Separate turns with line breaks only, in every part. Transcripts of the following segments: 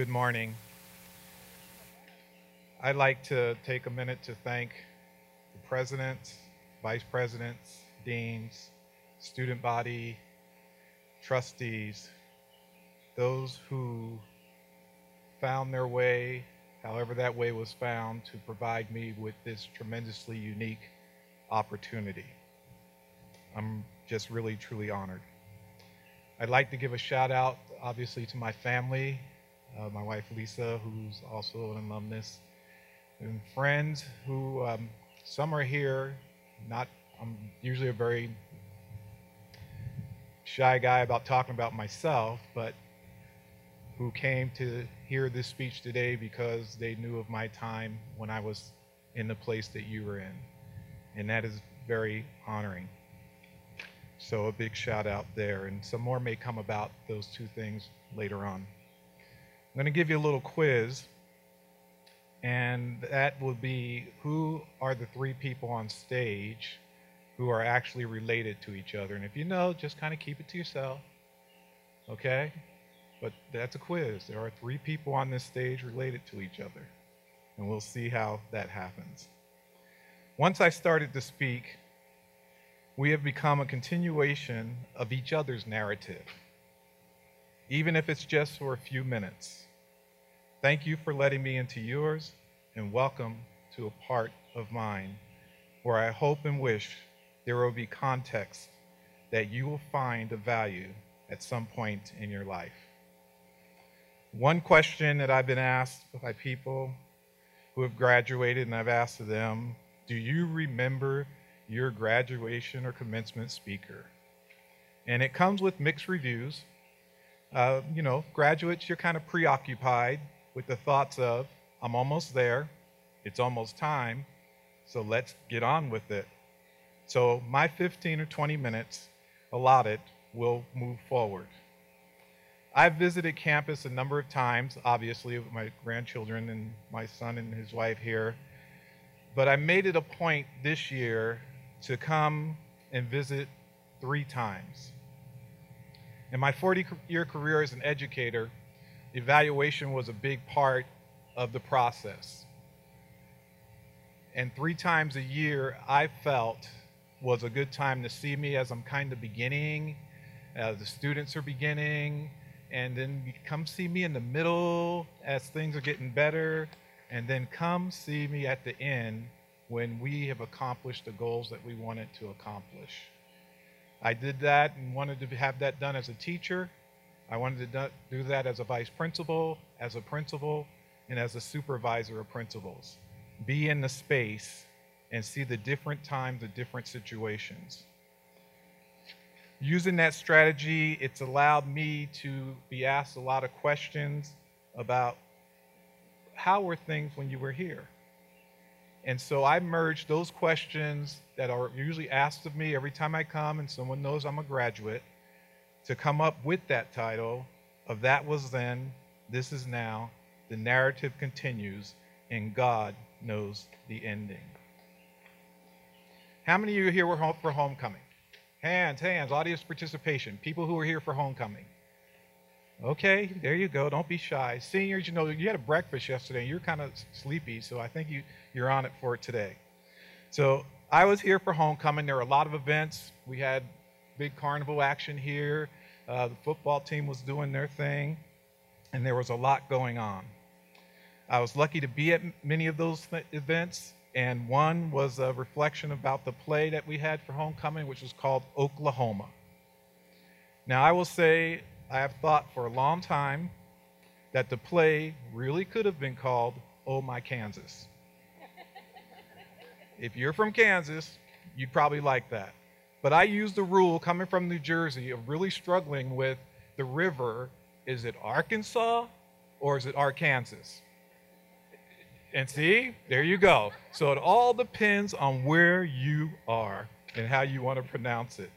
Good morning. I'd like to take a minute to thank the president, vice presidents, deans, student body, trustees, those who found their way, however that way was found, to provide me with this tremendously unique opportunity. I'm just really, truly honored. I'd like to give a shout out, obviously, to my family, uh, my wife Lisa, who's also an alumnus, and friends who um, some are here. Not, I'm usually a very shy guy about talking about myself, but who came to hear this speech today because they knew of my time when I was in the place that you were in. And that is very honoring. So a big shout out there. And some more may come about those two things later on. I'm going to give you a little quiz. And that will be who are the three people on stage who are actually related to each other. And if you know, just kind of keep it to yourself. Okay? But that's a quiz. There are three people on this stage related to each other. And we'll see how that happens. Once I started to speak, we have become a continuation of each other's narrative, even if it's just for a few minutes. Thank you for letting me into yours, and welcome to a part of mine where I hope and wish there will be context that you will find of value at some point in your life. One question that I've been asked by people who have graduated, and I've asked them, Do you remember your graduation or commencement speaker? And it comes with mixed reviews. Uh, you know, graduates, you're kind of preoccupied with the thoughts of, I'm almost there, it's almost time, so let's get on with it. So my 15 or 20 minutes allotted will move forward. I've visited campus a number of times, obviously, with my grandchildren and my son and his wife here. But I made it a point this year to come and visit three times. In my 40 year career as an educator, evaluation was a big part of the process. And three times a year, I felt was a good time to see me as I'm kind of beginning, as the students are beginning, and then come see me in the middle as things are getting better, and then come see me at the end when we have accomplished the goals that we wanted to accomplish. I did that and wanted to have that done as a teacher. I wanted to do that as a vice principal, as a principal, and as a supervisor of principals. Be in the space and see the different times, the different situations. Using that strategy, it's allowed me to be asked a lot of questions about how were things when you were here? And so I merged those questions that are usually asked of me every time I come and someone knows I'm a graduate to come up with that title of That Was Then, This Is Now, the narrative continues, and God knows the ending. How many of you here for homecoming? Hands, hands, audience participation. People who are here for homecoming. Okay, there you go. Don't be shy. Seniors, you know, you had a breakfast yesterday and you're kind of sleepy, so I think you, you're on it for it today. So I was here for homecoming. There were a lot of events. We had big carnival action here. Uh, the football team was doing their thing, and there was a lot going on. I was lucky to be at many of those th- events, and one was a reflection about the play that we had for homecoming, which was called Oklahoma. Now, I will say I have thought for a long time that the play really could have been called Oh My Kansas. if you're from Kansas, you'd probably like that. But I use the rule coming from New Jersey of really struggling with the river is it Arkansas or is it Arkansas? And see, there you go. So it all depends on where you are and how you want to pronounce it.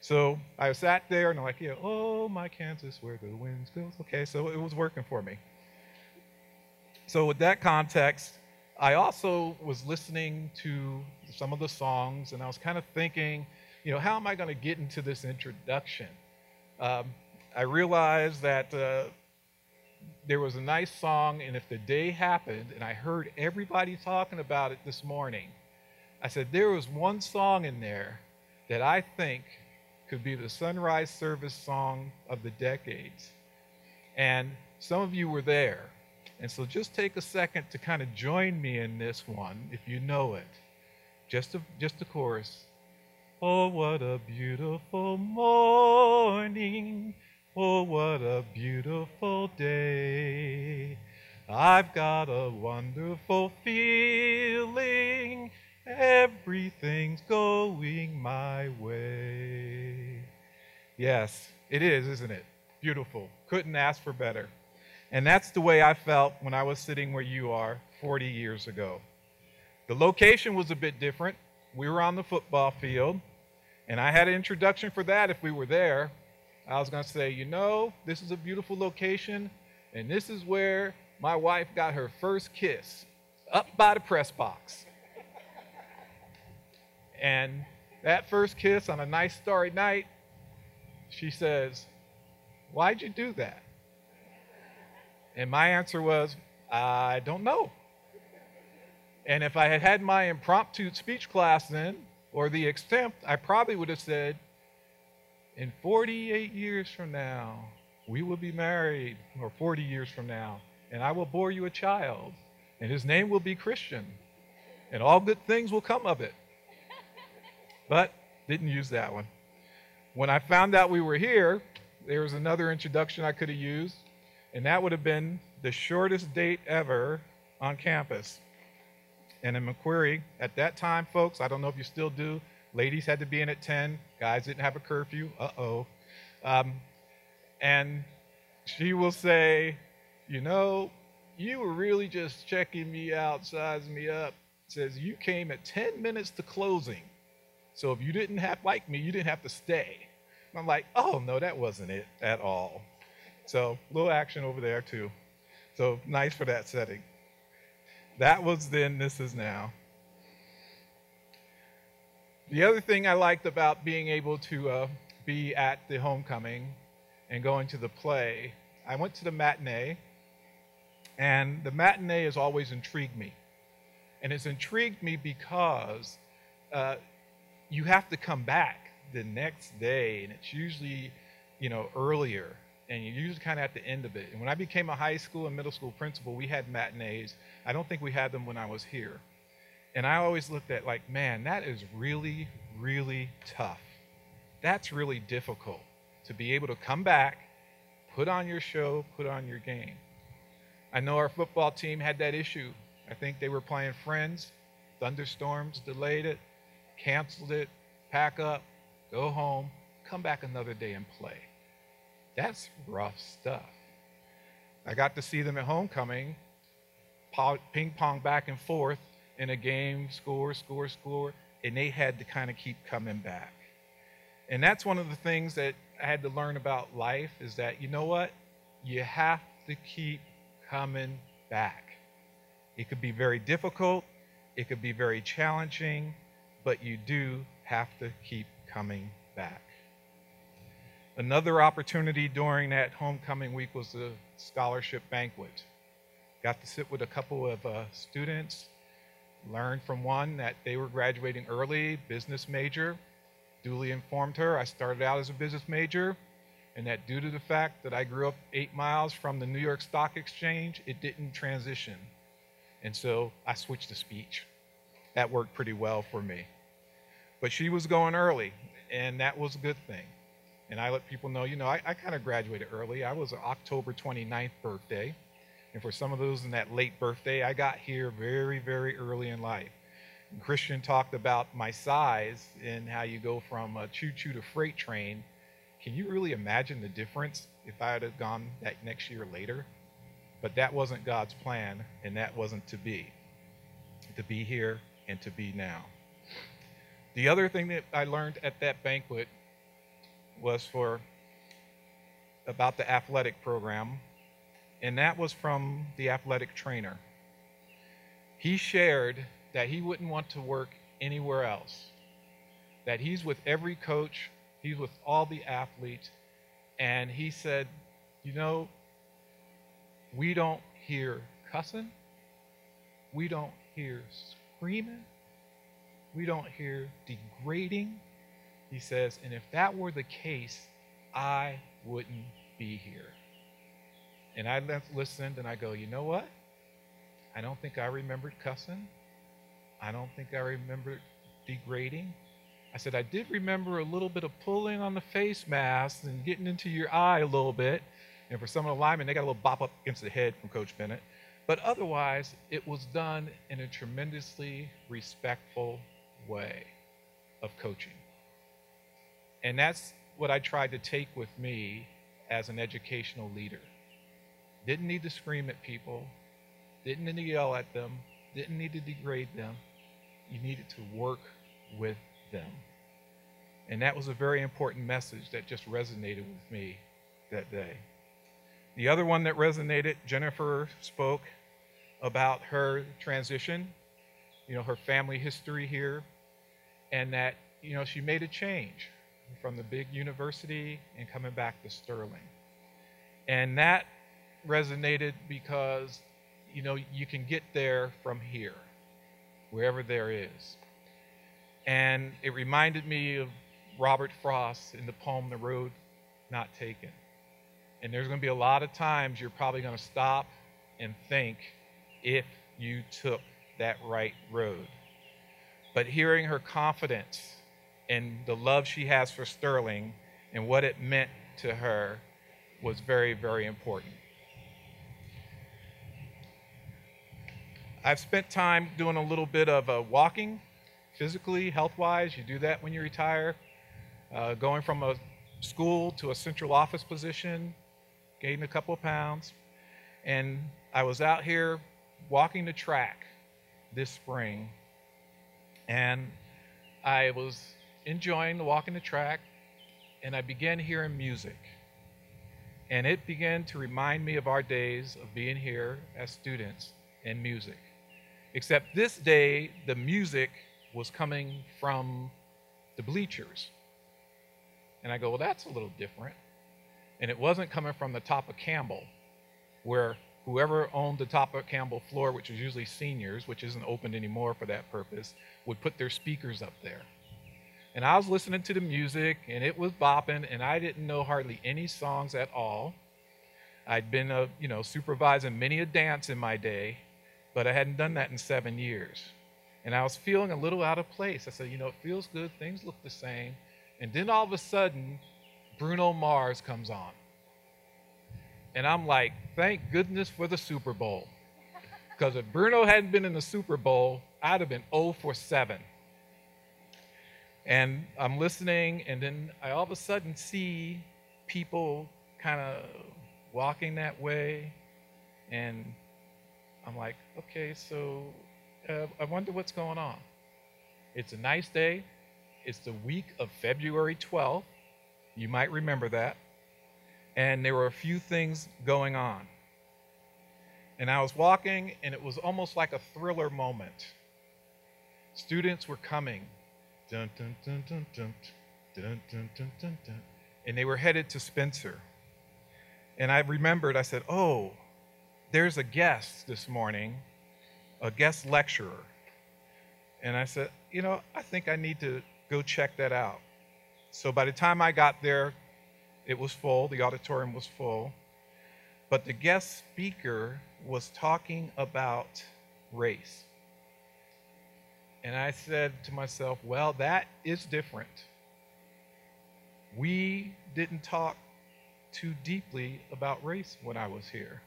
So I sat there and I'm like, yeah, oh, my Kansas, where the winds go. Okay, so it was working for me. So with that context, I also was listening to some of the songs and I was kind of thinking, you know, how am I going to get into this introduction? Um, I realized that uh, there was a nice song, and if the day happened, and I heard everybody talking about it this morning, I said, there was one song in there that I think could be the sunrise service song of the decades. And some of you were there. And so just take a second to kind of join me in this one, if you know it. Just a, just a chorus. Oh, what a beautiful morning. Oh, what a beautiful day. I've got a wonderful feeling. Everything's going my way. Yes, it is, isn't it? Beautiful. Couldn't ask for better. And that's the way I felt when I was sitting where you are 40 years ago. The location was a bit different. We were on the football field, and I had an introduction for that if we were there. I was going to say, you know, this is a beautiful location, and this is where my wife got her first kiss up by the press box. and that first kiss on a nice starry night, she says, Why'd you do that? And my answer was, I don't know. And if I had had my impromptu speech class then, or the extemp, I probably would have said, in 48 years from now, we will be married, or 40 years from now, and I will bore you a child, and his name will be Christian, and all good things will come of it. But didn't use that one. When I found out we were here, there was another introduction I could have used and that would have been the shortest date ever on campus. And in McQuarrie, at that time, folks, I don't know if you still do, ladies had to be in at 10, guys didn't have a curfew, uh oh. Um, and she will say, You know, you were really just checking me out, sizing me up. Says, You came at 10 minutes to closing. So if you didn't have like me, you didn't have to stay. And I'm like, Oh, no, that wasn't it at all. So little action over there too. So nice for that setting. That was then, this is now. The other thing I liked about being able to uh, be at the homecoming and going to the play, I went to the matinee, and the matinee has always intrigued me. And it's intrigued me because uh, you have to come back the next day, and it's usually, you know, earlier and you're usually kind of at the end of it. And when I became a high school and middle school principal, we had matinees. I don't think we had them when I was here. And I always looked at like, man, that is really, really tough. That's really difficult to be able to come back, put on your show, put on your game. I know our football team had that issue. I think they were playing Friends, thunderstorms delayed it, canceled it, pack up, go home, come back another day and play. That's rough stuff. I got to see them at homecoming, ping pong back and forth in a game, score, score, score, and they had to kind of keep coming back. And that's one of the things that I had to learn about life is that, you know what? You have to keep coming back. It could be very difficult, it could be very challenging, but you do have to keep coming back. Another opportunity during that homecoming week was the scholarship banquet. Got to sit with a couple of uh, students, learned from one that they were graduating early, business major. Duly informed her I started out as a business major, and that due to the fact that I grew up eight miles from the New York Stock Exchange, it didn't transition. And so I switched to speech. That worked pretty well for me. But she was going early, and that was a good thing. And I let people know, you know, I, I kind of graduated early. I was an October 29th birthday. And for some of those in that late birthday, I got here very, very early in life. And Christian talked about my size and how you go from a choo choo to freight train. Can you really imagine the difference if I had gone that next year later? But that wasn't God's plan, and that wasn't to be. To be here and to be now. The other thing that I learned at that banquet was for about the athletic program, and that was from the athletic trainer. He shared that he wouldn't want to work anywhere else, that he's with every coach, he's with all the athletes, and he said, You know, we don't hear cussing, we don't hear screaming, we don't hear degrading. He says, and if that were the case, I wouldn't be here. And I listened and I go, you know what? I don't think I remembered cussing. I don't think I remembered degrading. I said, I did remember a little bit of pulling on the face mask and getting into your eye a little bit. And for some of the linemen, they got a little bop up against the head from Coach Bennett. But otherwise, it was done in a tremendously respectful way of coaching. And that's what I tried to take with me as an educational leader. Didn't need to scream at people, didn't need to yell at them, didn't need to degrade them. You needed to work with them. And that was a very important message that just resonated with me that day. The other one that resonated, Jennifer spoke about her transition, you know, her family history here, and that, you know, she made a change from the big university and coming back to Sterling. And that resonated because, you know, you can get there from here, wherever there is. And it reminded me of Robert Frost in the poem The Road Not Taken. And there's going to be a lot of times you're probably going to stop and think if you took that right road. But hearing her confidence and the love she has for Sterling and what it meant to her was very, very important. I've spent time doing a little bit of uh, walking, physically, health wise. You do that when you retire. Uh, going from a school to a central office position, gained a couple of pounds. And I was out here walking the track this spring, and I was enjoying the walking the track, and I began hearing music. And it began to remind me of our days of being here as students and music. Except this day, the music was coming from the bleachers. And I go, well, that's a little different. And it wasn't coming from the top of Campbell, where whoever owned the top of Campbell floor, which was usually seniors, which isn't opened anymore for that purpose, would put their speakers up there. And I was listening to the music, and it was bopping, and I didn't know hardly any songs at all. I'd been, a, you know, supervising many a dance in my day, but I hadn't done that in seven years. And I was feeling a little out of place. I said, you know, it feels good, things look the same. And then all of a sudden, Bruno Mars comes on. And I'm like, thank goodness for the Super Bowl. Because if Bruno hadn't been in the Super Bowl, I'd have been 0 for 7. And I'm listening, and then I all of a sudden see people kind of walking that way. And I'm like, okay, so uh, I wonder what's going on. It's a nice day. It's the week of February 12th. You might remember that. And there were a few things going on. And I was walking, and it was almost like a thriller moment. Students were coming. Dun, dun, dun, dun, dun, dun, dun, dun, dun, dun, and they were headed to Spencer. And I remembered, I said, Oh, there's a guest this morning, a guest lecturer. And I said, you know, I think I need to go check that out. So by the time I got there, it was full, the auditorium was full. But the guest speaker was talking about race. And I said to myself, well, that is different. We didn't talk too deeply about race when I was here.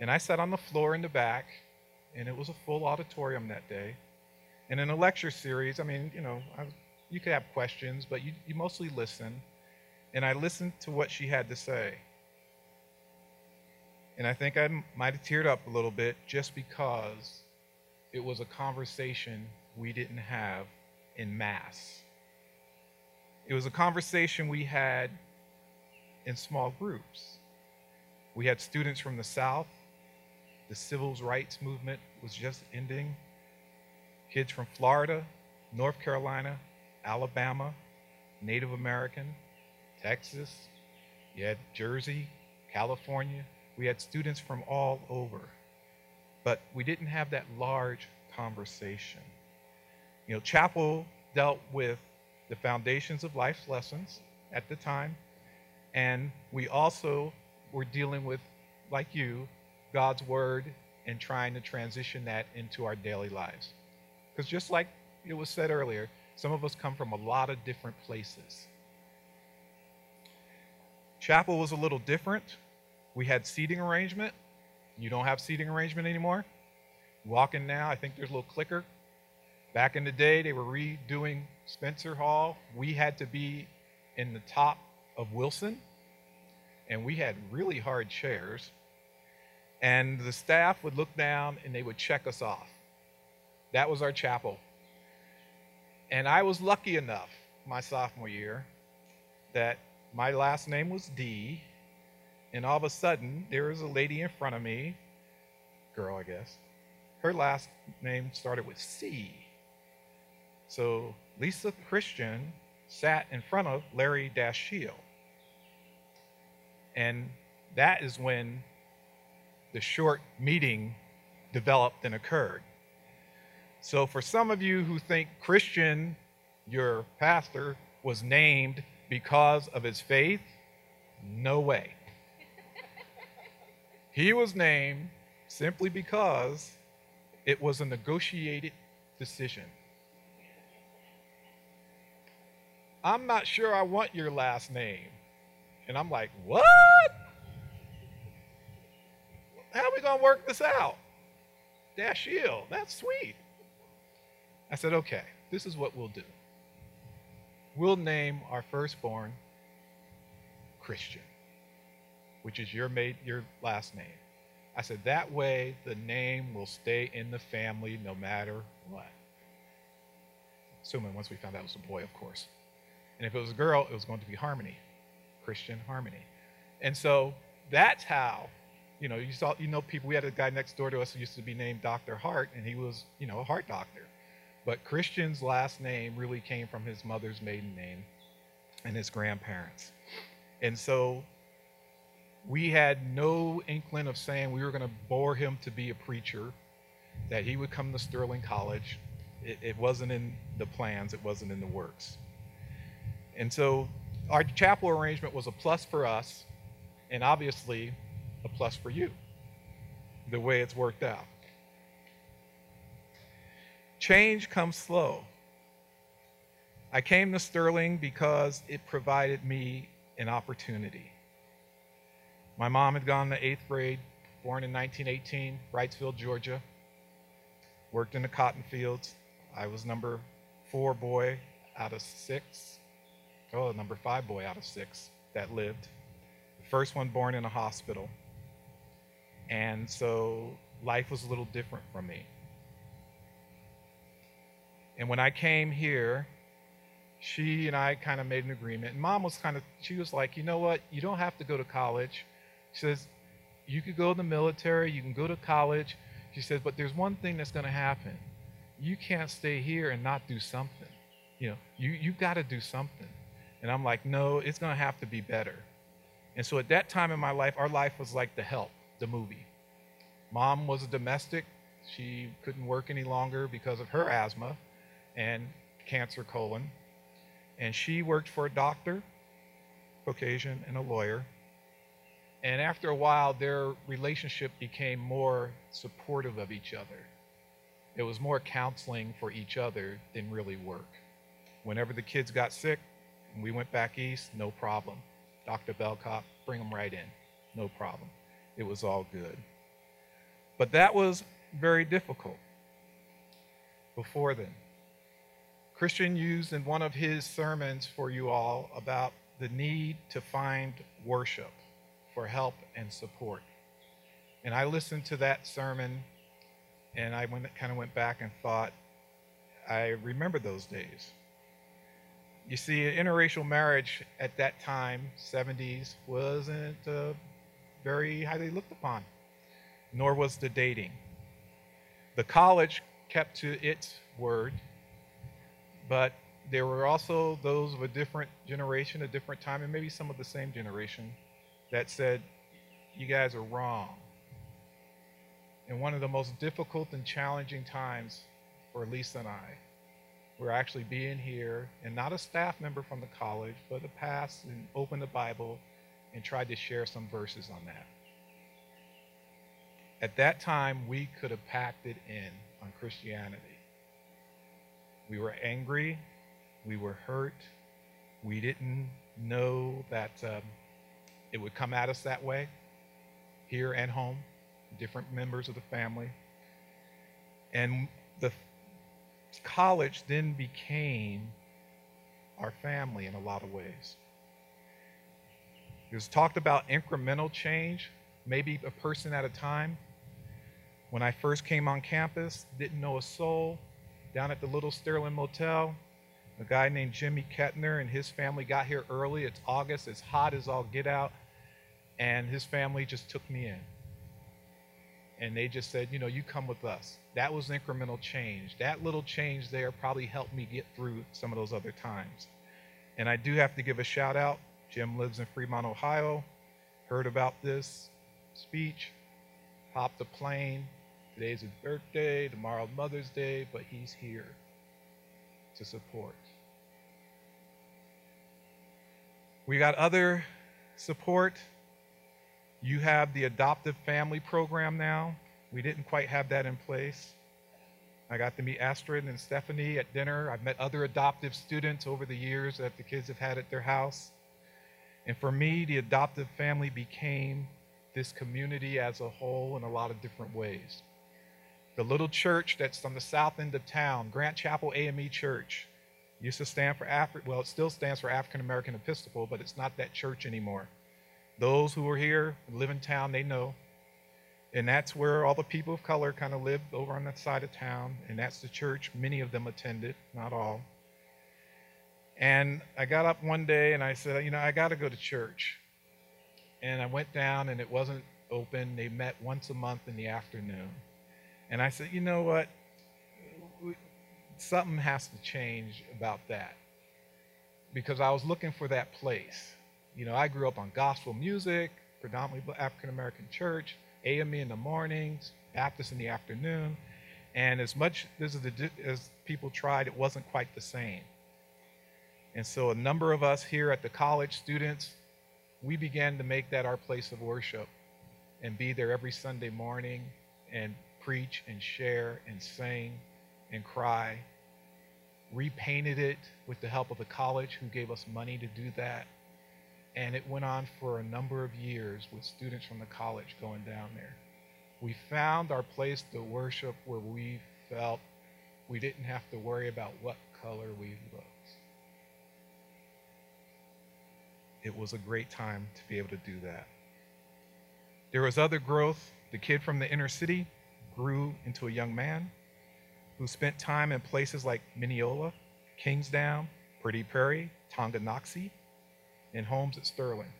And I sat on the floor in the back, and it was a full auditorium that day. And in a lecture series, I mean, you know, I, you could have questions, but you, you mostly listen. And I listened to what she had to say. And I think I might have teared up a little bit just because it was a conversation we didn't have in mass. It was a conversation we had in small groups. We had students from the South, the civil rights movement was just ending. Kids from Florida, North Carolina, Alabama, Native American, Texas, you had Jersey, California, We had students from all over. But we didn't have that large conversation. You know, chapel dealt with the foundations of life's lessons at the time, and we also were dealing with, like you, God's word and trying to transition that into our daily lives. Because just like it was said earlier, some of us come from a lot of different places. Chapel was a little different. We had seating arrangement. You don't have seating arrangement anymore. Walk in now, I think there's a little clicker. Back in the day, they were redoing Spencer Hall. We had to be in the top of Wilson, and we had really hard chairs. And the staff would look down and they would check us off. That was our chapel. And I was lucky enough my sophomore year that my last name was D, and all of a sudden there was a lady in front of me, girl, I guess. Her last name started with C. So Lisa Christian sat in front of Larry Dashiel. And that is when the short meeting developed and occurred. So, for some of you who think Christian, your pastor, was named because of his faith, no way. He was named simply because it was a negotiated decision. I'm not sure I want your last name. And I'm like, what? How are we going to work this out? Dashiel, that's sweet. I said, okay, this is what we'll do. We'll name our firstborn Christian, which is your, mate, your last name. I said, that way the name will stay in the family no matter what. Assuming once we found out it was a boy, of course. And if it was a girl, it was going to be Harmony, Christian Harmony. And so that's how you know, you saw, you know, people. We had a guy next door to us who used to be named Dr. Hart, and he was, you know, a heart doctor. But Christian's last name really came from his mother's maiden name and his grandparents. And so we had no inkling of saying we were going to bore him to be a preacher, that he would come to Sterling College. It, it wasn't in the plans, it wasn't in the works. And so our chapel arrangement was a plus for us, and obviously a plus for you, the way it's worked out. Change comes slow. I came to Sterling because it provided me an opportunity. My mom had gone to eighth grade, born in 1918, Wrightsville, Georgia. Worked in the cotton fields. I was number four boy out of six. Oh, number five boy out of six that lived. The first one born in a hospital. And so life was a little different for me. And when I came here, she and I kind of made an agreement. And mom was kind of, she was like, you know what? You don't have to go to college. She says, you could go to the military, you can go to college. She says, but there's one thing that's going to happen. You can't stay here and not do something. You know, you, you got to do something. And I'm like, no, it's going to have to be better. And so at that time in my life, our life was like the help the movie. Mom was a domestic. She couldn't work any longer because of her asthma and cancer colon. And she worked for a doctor, Caucasian, and a lawyer. And after a while, their relationship became more supportive of each other. It was more counseling for each other than really work. Whenever the kids got sick, we went back east, no problem. Dr. Belcott, bring them right in, no problem it was all good. But that was very difficult before then. Christian used in one of his sermons for you all about the need to find worship for help and support. And I listened to that sermon and I went, kind of went back and thought, I remember those days. You see, interracial marriage at that time, 70s, wasn't uh, very highly looked upon, nor was the dating. The college kept to its word, but there were also those of a different generation, a different time, and maybe some of the same generation that said, you guys are wrong. In one of the most difficult and challenging times for Lisa and I, we're actually being here and not a staff member from the college, but a past and opened the Bible and tried to share some verses on that. At that time, we could have packed it in on Christianity. We were angry. We were hurt. We didn't know that um, it would come at us that way, here and home, different members of the family. And the college then became our family in a lot of ways. It was talked about incremental change, maybe a person at a time. When I first came on campus, didn't know a soul. Down at the Little Sterling Motel, a guy named Jimmy Kettner and his family got here early. It's August, it's hot as all get out. And his family just took me in. And they just said, you know, you come with us. That was incremental change. That little change there probably helped me get through some of those other times. And I do have to give a shout out. Jim lives in Fremont, Ohio. Heard about this speech, hopped a plane, Today's his birthday, tomorrow's Mother's Day, but he's here to support. We got other support. You have the adoptive family program now. We didn't quite have that in place. I got to meet Astrid and Stephanie at dinner. I've met other adoptive students over the years that the kids have had at their house. And for me, the adoptive family became this community as a whole in a lot of different ways the little church that's on the south end of town, Grant Chapel AME Church, used to stand for Afri- well, it still stands for African American Episcopal, but it's not that church anymore. Those who are here, live in town, they know. And that's where all the people of color kind of lived over on that side of town. And that's the church many of them attended, not all. And I got up one day and I said, you know, I got to go to church. And I went down and it wasn't open. They met once a month in the afternoon. And I said, you know what? Something has to change about that. Because I was looking for that place. You know, I grew up on gospel music, predominantly African American church, AME in the mornings, Baptist in the afternoon. And as much as, the, as people tried, it wasn't quite the same. And so a number of us here at the college students, we began to make that our place of worship and be there every Sunday morning and preach and share and sing and cry. Repainted it with the help of the college who gave us money to do that. And it went on for a number of years with students from the college going down there. We found our place to worship where we felt we didn't have to worry about what color we looked. It was a great time to be able to do that. There was other growth. The kid from the inner city grew into a young man who spent time in places like Minneola, Kingsdown, Pretty Prairie, Tonganoxie, and homes at Sterling.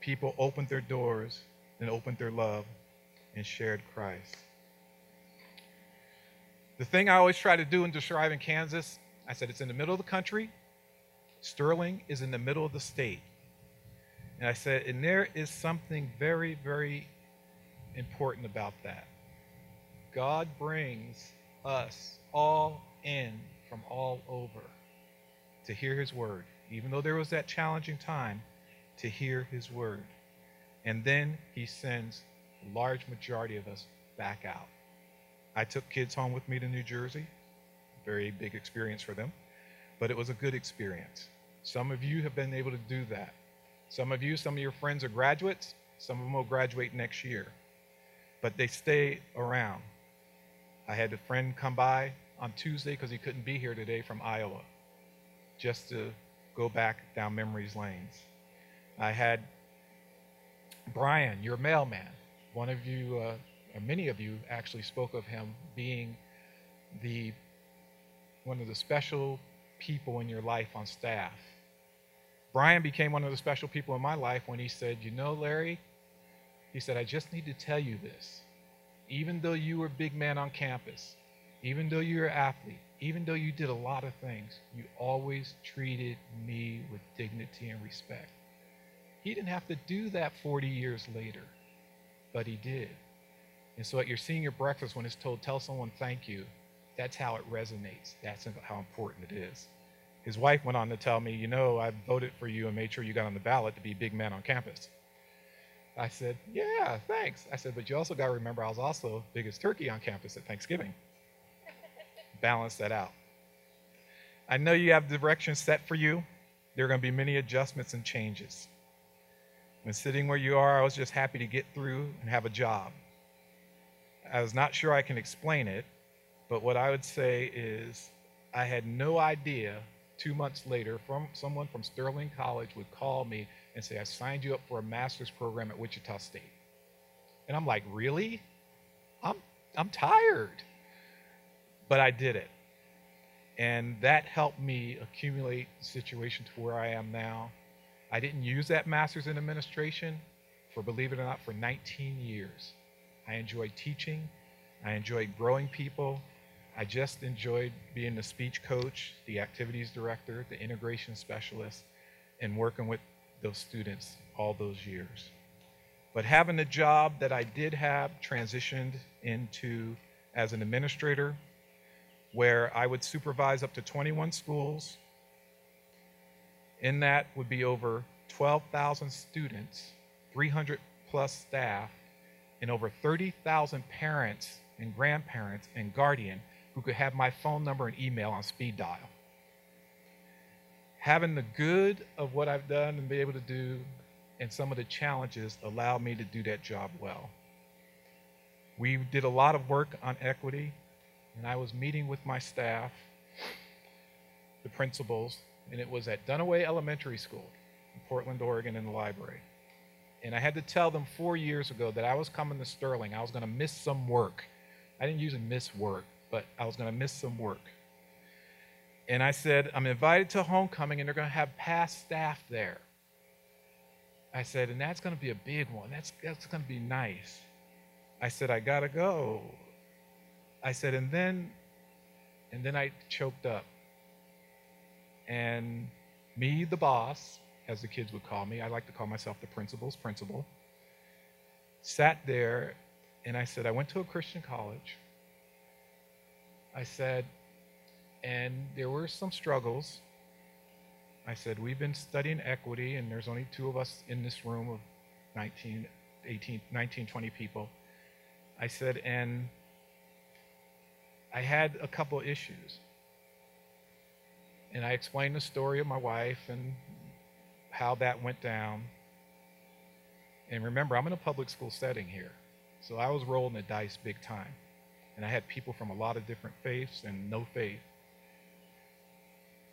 People opened their doors and opened their love and shared Christ. The thing I always try to do in describing Kansas, I said it's in the middle of the country. Sterling is in the middle of the state. And I said, and there is something very, very important about that. God brings us all in from all over to hear his word, even though there was that challenging time to hear his word. And then he sends a large majority of us back out. I took kids home with me to New Jersey, very big experience for them, but it was a good experience. Some of you have been able to do that. Some of you, some of your friends are graduates, some of them will graduate next year, but they stay around. I had a friend come by on Tuesday because he couldn't be here today from Iowa just to go back down memories lanes. I had Brian, your mailman. One of you, uh, many of you, actually spoke of him being the one of the special people in your life on staff. Brian became one of the special people in my life when he said, You know, Larry, he said, I just need to tell you this even though you were big man on campus, even though you're an athlete, even though you did a lot of things, you always treated me with dignity and respect. He didn't have to do that 40 years later. but he did. And so at your senior breakfast, when it's told, tell someone thank you, that's how it resonates. That's how important it is. His wife went on to tell me, you know, I voted for you and made sure you got on the ballot to be big man on campus. I said, yeah, thanks. I said, but you also got to remember I was also biggest turkey on campus at Thanksgiving. Balance that out. I know you have direction set for you. There are going to be many adjustments and changes. When sitting where you are, I was just happy to get through and have a job. I was not sure I can explain it, but what I would say is I had no idea two months later from someone from Sterling College would call me and say, I signed you up for a master's program at Wichita State. And I'm like, really? I'm, I'm tired. But I did it. And that helped me accumulate the situation to where I am now. I didn't use that master's in administration for, believe it or not, for 19 years. I enjoyed teaching. I enjoyed growing people. I just enjoyed being the speech coach, the activities director, the integration specialist, and working with those students all those years. But having the job that I did have transitioned into as an administrator, where I would supervise up to 21 schools. In that would be over 12,000 students, 300 plus staff, and over 30,000 parents and grandparents and guardian who could have my phone number and email on speed dial having the good of what I've done and be able to do and some of the challenges allowed me to do that job well. We did a lot of work on equity, and I was meeting with my staff, the principals, and it was at Duniway Elementary School in Portland, Oregon, in the library. And I had to tell them four years ago that I was coming to Sterling. I was going to miss some work. I didn't usually miss work, but I was going to miss some work. And I said, I'm invited to homecoming and they're going to have past staff there. I said, and that's going to be a big one. That's, that's going to be nice. I said, I got to go. I said, and then, and then I choked up. And me, the boss, as the kids would call me, I like to call myself the principal's principal, sat there and I said, I went to a Christian college. I said, and there were some struggles. I said, We've been studying equity, and there's only two of us in this room of 19, 18, 19, 20 people. I said, and I had a couple issues. And I explained the story of my wife and how that went down. And remember, I'm in a public school setting here. So I was rolling the dice big time. And I had people from a lot of different faiths and no faith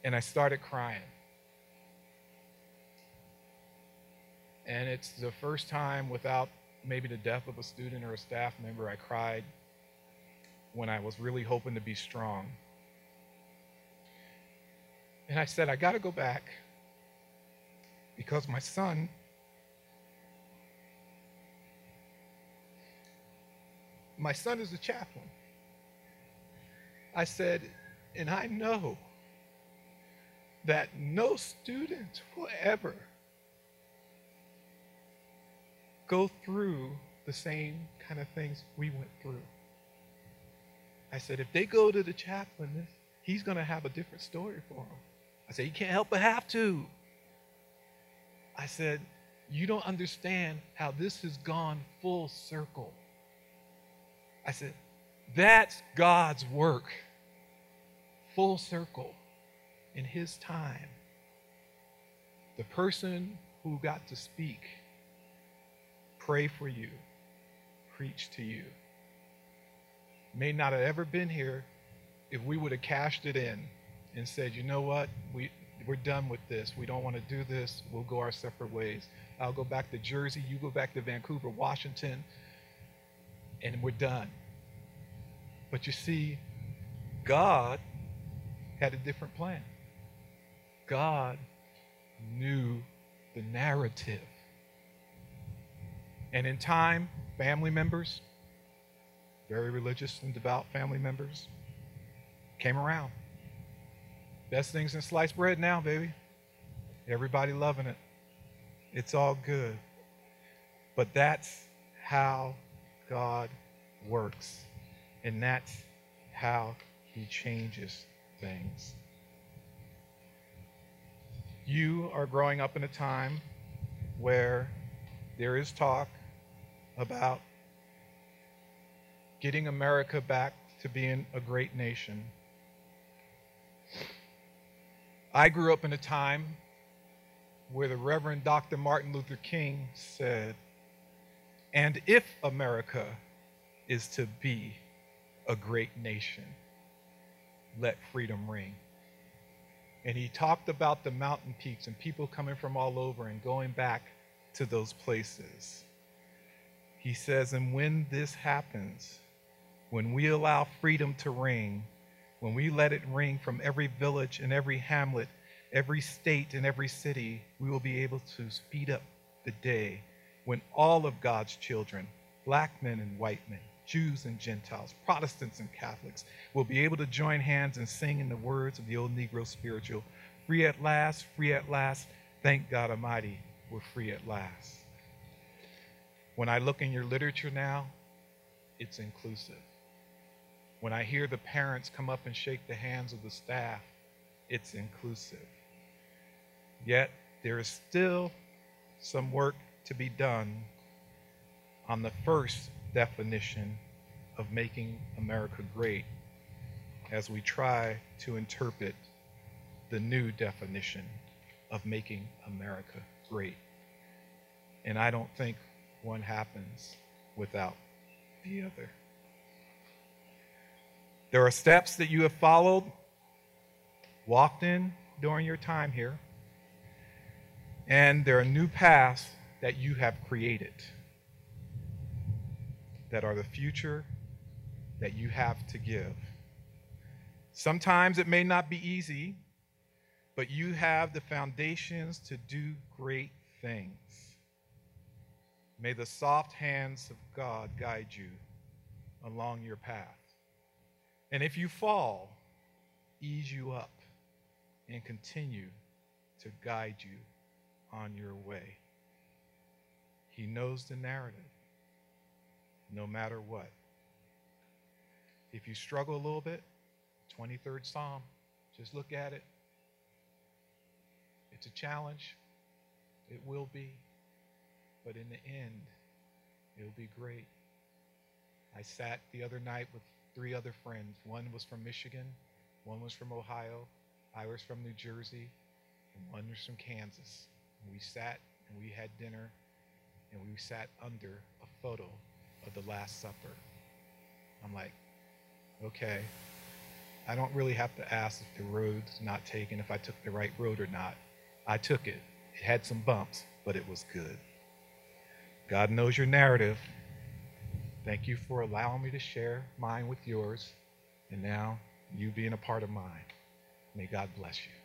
and I started crying. And it's the first time without maybe the death of a student or a staff member, I cried when I was really hoping to be strong. And I said, I got to go back because my son my son is a chaplain. I said, and I know that no student will ever go through the same kind of things we went through. I said, if they go to the chaplain, he's going to have a different story for them. I said, you can't help but have to. I said, you don't understand how this has gone full circle. I said, that's God's work. Full circle in his time, the person who got to speak, pray for you, preach to you, may not have ever been here if we would have cashed it in and said, you know what, we, we're done with this. We don't want to do this. We'll go our separate ways. I'll go back to Jersey. You go back to Vancouver, Washington, and we're done. But you see, God had a different plan. God knew the narrative. And in time, family members, very religious and devout family members, came around. Best things in sliced bread now, baby. Everybody loving it. It's all good. But that's how God works. And that's how he changes things. You are growing up in a time where there is talk about getting America back to being a great nation. I grew up in a time where the Reverend Dr. Martin Luther King said, And if America is to be a great nation, let freedom ring. And he talked about the mountain peaks and people coming from all over and going back to those places. He says, and when this happens, when we allow freedom to ring, when we let it ring from every village and every hamlet, every state and every city, we will be able to speed up the day when all of God's children, black men and white men, Jews and Gentiles, Protestants and Catholics, will be able to join hands and sing in the words of the old Negro spiritual Free at last, free at last, thank God Almighty, we're free at last. When I look in your literature now, it's inclusive. When I hear the parents come up and shake the hands of the staff, it's inclusive. Yet there is still some work to be done on the first definition of making America great as we try to interpret the new definition of making America great. And I don't think one happens without the other. There are steps that you have followed, walked in during your time here, and there are new paths that you have created that are the future that you have to give. Sometimes it may not be easy, but you have the foundations to do great things. May the soft hands of God guide you along your path. And if you fall, ease you up and continue to guide you on your way. He knows the narrative no matter what. If you struggle a little bit, 23rd Psalm, just look at it. It's a challenge. It will be. But in the end, it'll be great. I sat the other night with three other friends. One was from Michigan, one was from Ohio, I was from New Jersey, and one was from Kansas. And we sat and we had dinner and we sat under a photo of the Last Supper. I'm like, okay, I don't really have to ask if the road's not taken, if I took the right road or not. I took it. It had some bumps, but it was good. God knows your narrative. Thank you for allowing me to share mine with yours, and now you being a part of mine. May God bless you.